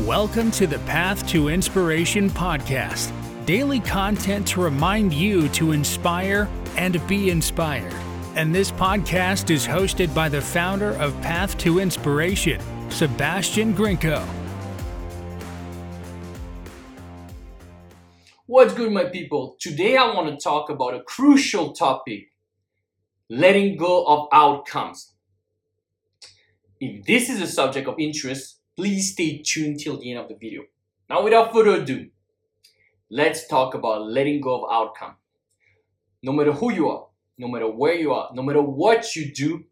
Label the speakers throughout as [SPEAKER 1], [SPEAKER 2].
[SPEAKER 1] Welcome to the Path to Inspiration podcast. Daily content to remind you to inspire and be inspired. And this podcast is hosted by the founder of Path to Inspiration, Sebastian Grinko.
[SPEAKER 2] What's good, my people? Today I want to talk about a crucial topic letting go of outcomes. If this is a subject of interest, please stay tuned till the end of the video. Now, without further ado, let's talk about letting go of outcome. No matter who you are, no matter where you are, no matter what you do,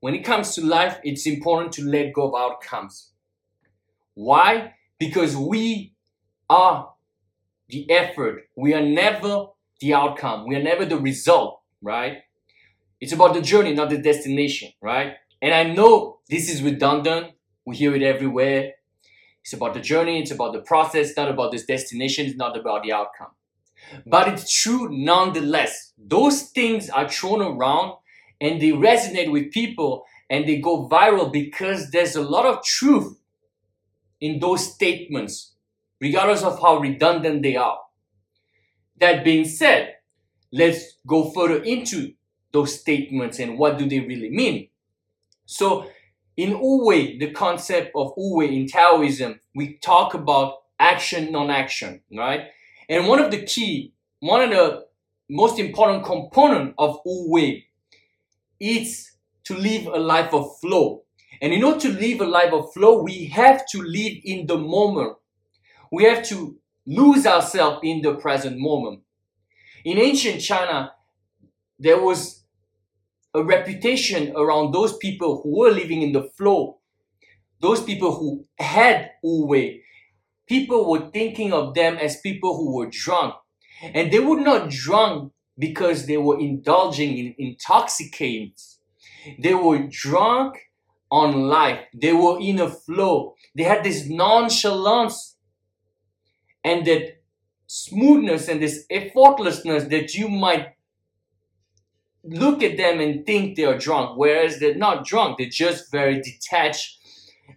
[SPEAKER 2] when it comes to life, it's important to let go of outcomes. Why? Because we are the effort. We are never the outcome. We are never the result, right? It's about the journey, not the destination, right? And I know this is redundant. We hear it everywhere. It's about the journey, it's about the process, not about this destination, it's not about the outcome. But it's true nonetheless. Those things are thrown around and they resonate with people and they go viral because there's a lot of truth in those statements, regardless of how redundant they are. That being said, let's go further into those statements and what do they really mean. So in Wu Wei, the concept of Wu Wei in Taoism, we talk about action, non-action, right? And one of the key, one of the most important component of Wu Wei is to live a life of flow. And in order to live a life of flow, we have to live in the moment. We have to lose ourselves in the present moment. In ancient China, there was a reputation around those people who were living in the flow, those people who had Wu Wei. People were thinking of them as people who were drunk. And they were not drunk because they were indulging in intoxicants. They were drunk on life. They were in a flow. They had this nonchalance and that smoothness and this effortlessness that you might look at them and think they are drunk, whereas they're not drunk. They're just very detached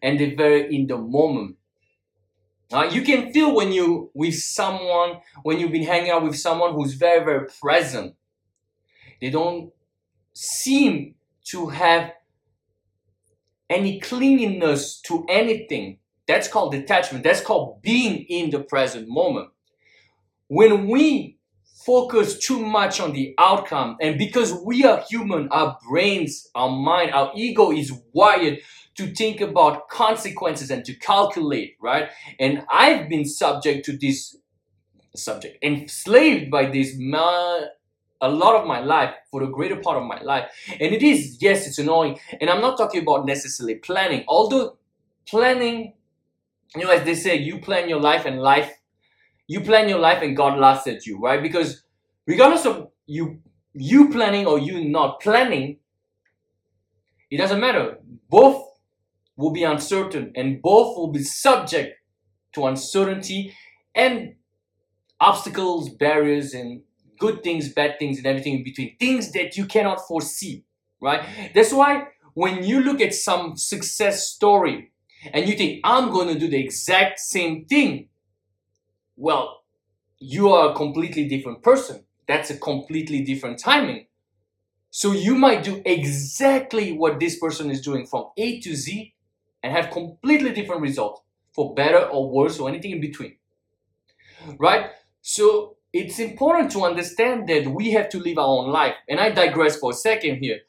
[SPEAKER 2] and they're very in the moment. Uh, you can feel when you with someone when you've been hanging out with someone who's very very present. They don't seem to have any clinginess to anything. That's called detachment. That's called being in the present moment. When we focus too much on the outcome. And because we are human, our brains, our mind, our ego is wired to think about consequences and to calculate, right? And I've been subject to this subject, enslaved by this ma- a lot of my life for the greater part of my life. And it is, yes, it's annoying. And I'm not talking about necessarily planning, although planning, you know, as they say, you plan your life and life you plan your life and God laughs at you, right? Because regardless of you you planning or you not planning, it doesn't matter. Both will be uncertain and both will be subject to uncertainty and obstacles, barriers, and good things, bad things, and everything in between. Things that you cannot foresee, right? That's why when you look at some success story and you think, I'm going to do the exact same thing, well, you are a completely different person. That's a completely different timing. So you might do exactly what this person is doing from A to Z and have completely different results for better or worse or anything in between. Right? So it's important to understand that we have to live our own life. And I digress for a second here.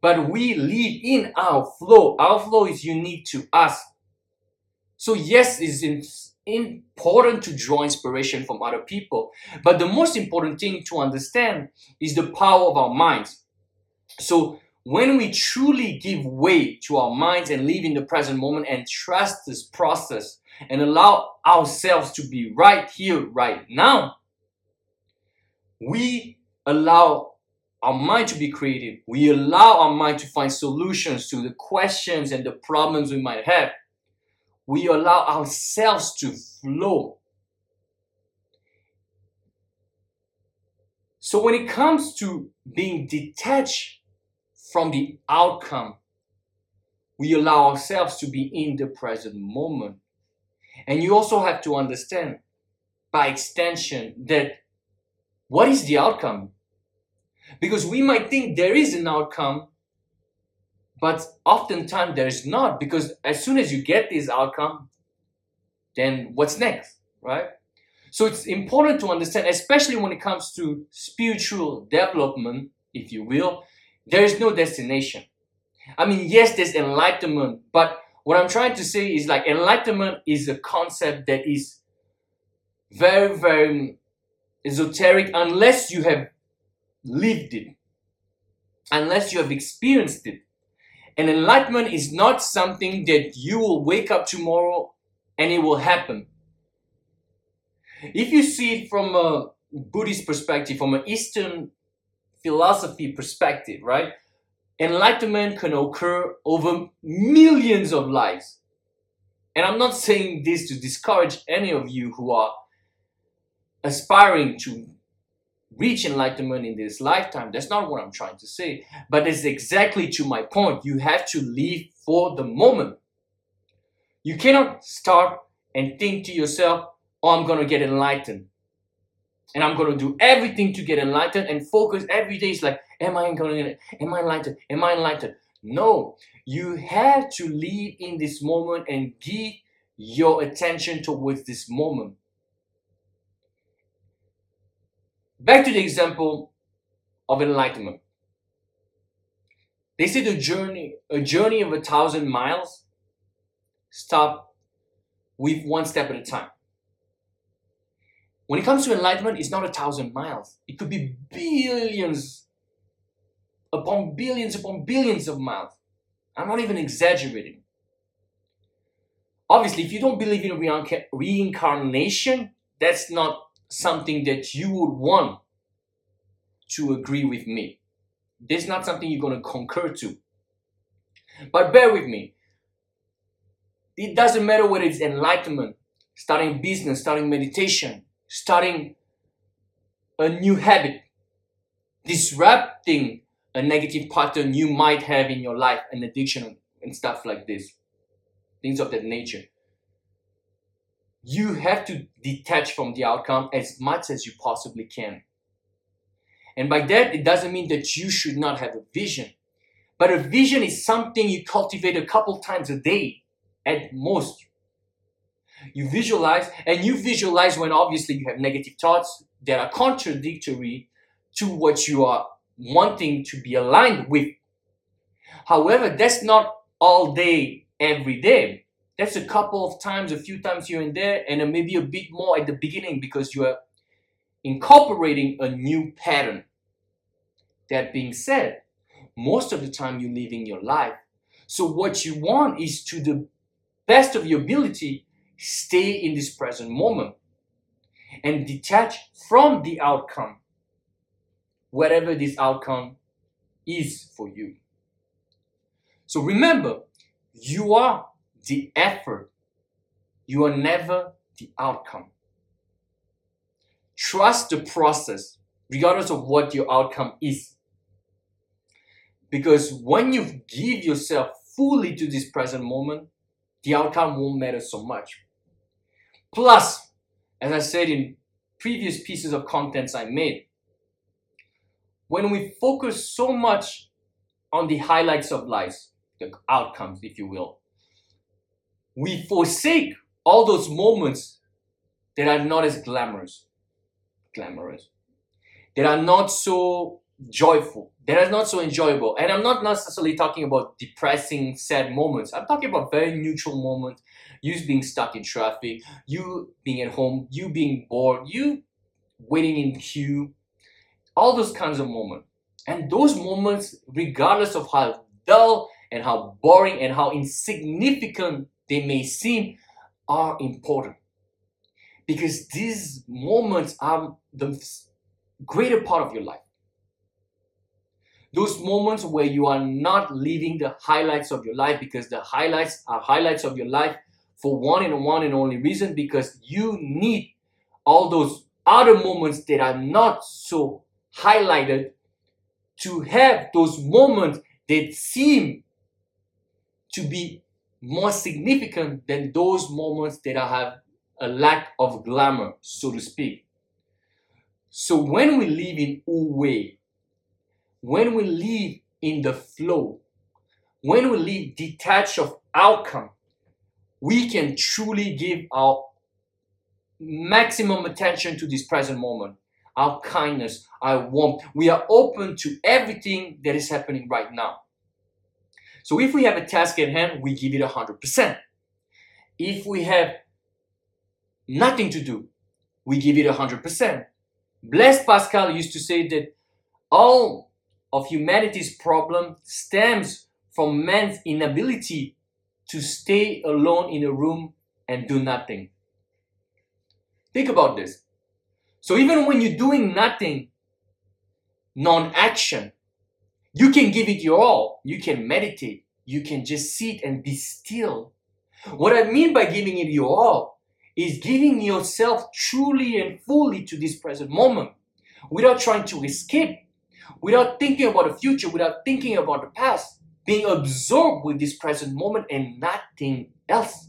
[SPEAKER 2] But we live in our flow. Our flow is unique to us. So yes, it's in important to draw inspiration from other people. But the most important thing to understand is the power of our minds. So when we truly give way to our minds and live in the present moment and trust this process and allow ourselves to be right here, right now, we allow our mind to be creative. We allow our mind to find solutions to the questions and the problems we might have we allow ourselves to flow. So when it comes to being detached from the outcome, we allow ourselves to be in the present moment. And you also have to understand, by extension, that what is the outcome? Because we might think there is an outcome, but oftentimes there is not. Because as soon as you get this outcome, then what's next, right? So it's important to understand, especially when it comes to spiritual development, if you will, there is no destination. I mean, yes, there's enlightenment, but what I'm trying to say is like enlightenment is a concept that is very, very esoteric unless you have lived it, unless you have experienced it. And enlightenment is not something that you will wake up tomorrow and it will happen. If you see it from a Buddhist perspective, from an Eastern philosophy perspective, right? Enlightenment can occur over millions of lives. And I'm not saying this to discourage any of you who are aspiring to reach enlightenment in this lifetime. That's not what I'm trying to say. But it's exactly to my point. You have to live for the moment. You cannot start and think to yourself, oh, I'm going to get enlightened. And I'm going to do everything to get enlightened and focus every day. It's like, am I to Am I enlightened? Am I enlightened? No. You have to live in this moment and give your attention towards this moment. Back to the example of enlightenment. They say the journey, a journey of a thousand miles, stop with one step at a time. When it comes to enlightenment, it's not a thousand miles. It could be billions upon billions upon billions of miles. I'm not even exaggerating. Obviously, if you don't believe in reincarnation, that's not something that you would want to agree with me. This is not something you're going to concur to. But bear with me. It doesn't matter whether it's enlightenment, starting business, starting meditation, starting a new habit, disrupting a negative pattern you might have in your life, an addiction and stuff like this, things of that nature you have to detach from the outcome as much as you possibly can. And by that, it doesn't mean that you should not have a vision. But a vision is something you cultivate a couple times a day at most. You visualize, and you visualize when obviously you have negative thoughts that are contradictory to what you are wanting to be aligned with. However, that's not all day, every day. That's a couple of times, a few times here and there, and maybe a bit more at the beginning because you are incorporating a new pattern. That being said, most of the time you're living your life. So, what you want is to the best of your ability, stay in this present moment and detach from the outcome, whatever this outcome is for you. So, remember, you are the effort. You are never the outcome. Trust the process, regardless of what your outcome is. Because when you give yourself fully to this present moment, the outcome won't matter so much. Plus, as I said in previous pieces of contents I made, when we focus so much on the highlights of life, the outcomes, if you will, we forsake all those moments that are not as glamorous, glamorous, that are not so joyful, that are not so enjoyable. And I'm not necessarily talking about depressing, sad moments. I'm talking about very neutral moments. You being stuck in traffic, you being at home, you being bored, you waiting in queue, all those kinds of moments. And those moments, regardless of how dull and how boring and how insignificant they may seem are important because these moments are the greater part of your life. Those moments where you are not living the highlights of your life because the highlights are highlights of your life for one and one and only reason because you need all those other moments that are not so highlighted to have those moments that seem to be more significant than those moments that I have a lack of glamour, so to speak. So when we live in Wu Wei, when we live in the flow, when we live detached of outcome, we can truly give our maximum attention to this present moment, our kindness, our warmth. We are open to everything that is happening right now. So if we have a task at hand, we give it 100%. If we have nothing to do, we give it 100%. Blaise Pascal used to say that all of humanity's problem stems from man's inability to stay alone in a room and do nothing. Think about this. So even when you're doing nothing, non-action, you can give it your all. You can meditate. You can just sit and be still. What I mean by giving it your all is giving yourself truly and fully to this present moment without trying to escape, without thinking about the future, without thinking about the past, being absorbed with this present moment and nothing else.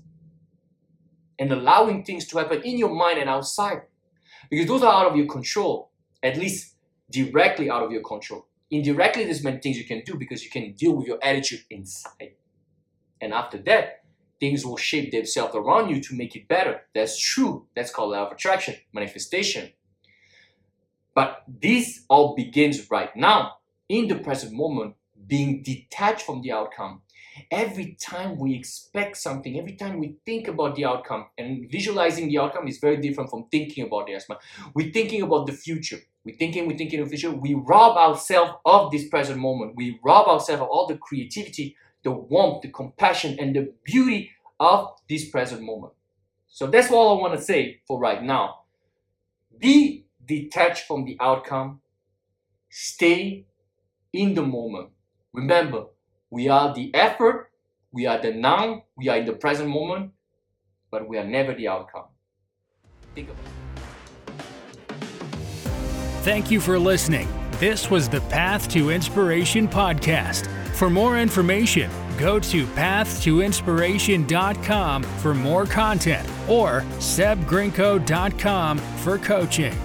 [SPEAKER 2] And allowing things to happen in your mind and outside. Because those are out of your control, at least directly out of your control. Indirectly, there's many things you can do because you can deal with your attitude inside. And after that, things will shape themselves around you to make it better. That's true. That's called law of attraction, manifestation. But this all begins right now, in the present moment, being detached from the outcome. Every time we expect something, every time we think about the outcome, and visualizing the outcome is very different from thinking about the outcome. We're thinking about the future. We're thinking, we're thinking of future. We rob ourselves of this present moment. We rob ourselves of all the creativity, the warmth, the compassion, and the beauty of this present moment. So that's all I want to say for right now. Be detached from the outcome. Stay in the moment. Remember, we are the effort, we are the now, we are in the present moment, but we are never the outcome. Think about it.
[SPEAKER 1] Thank you for listening. This was the Path to Inspiration podcast. For more information, go to pathtoinspiration.com for more content or sebgrinko.com for coaching.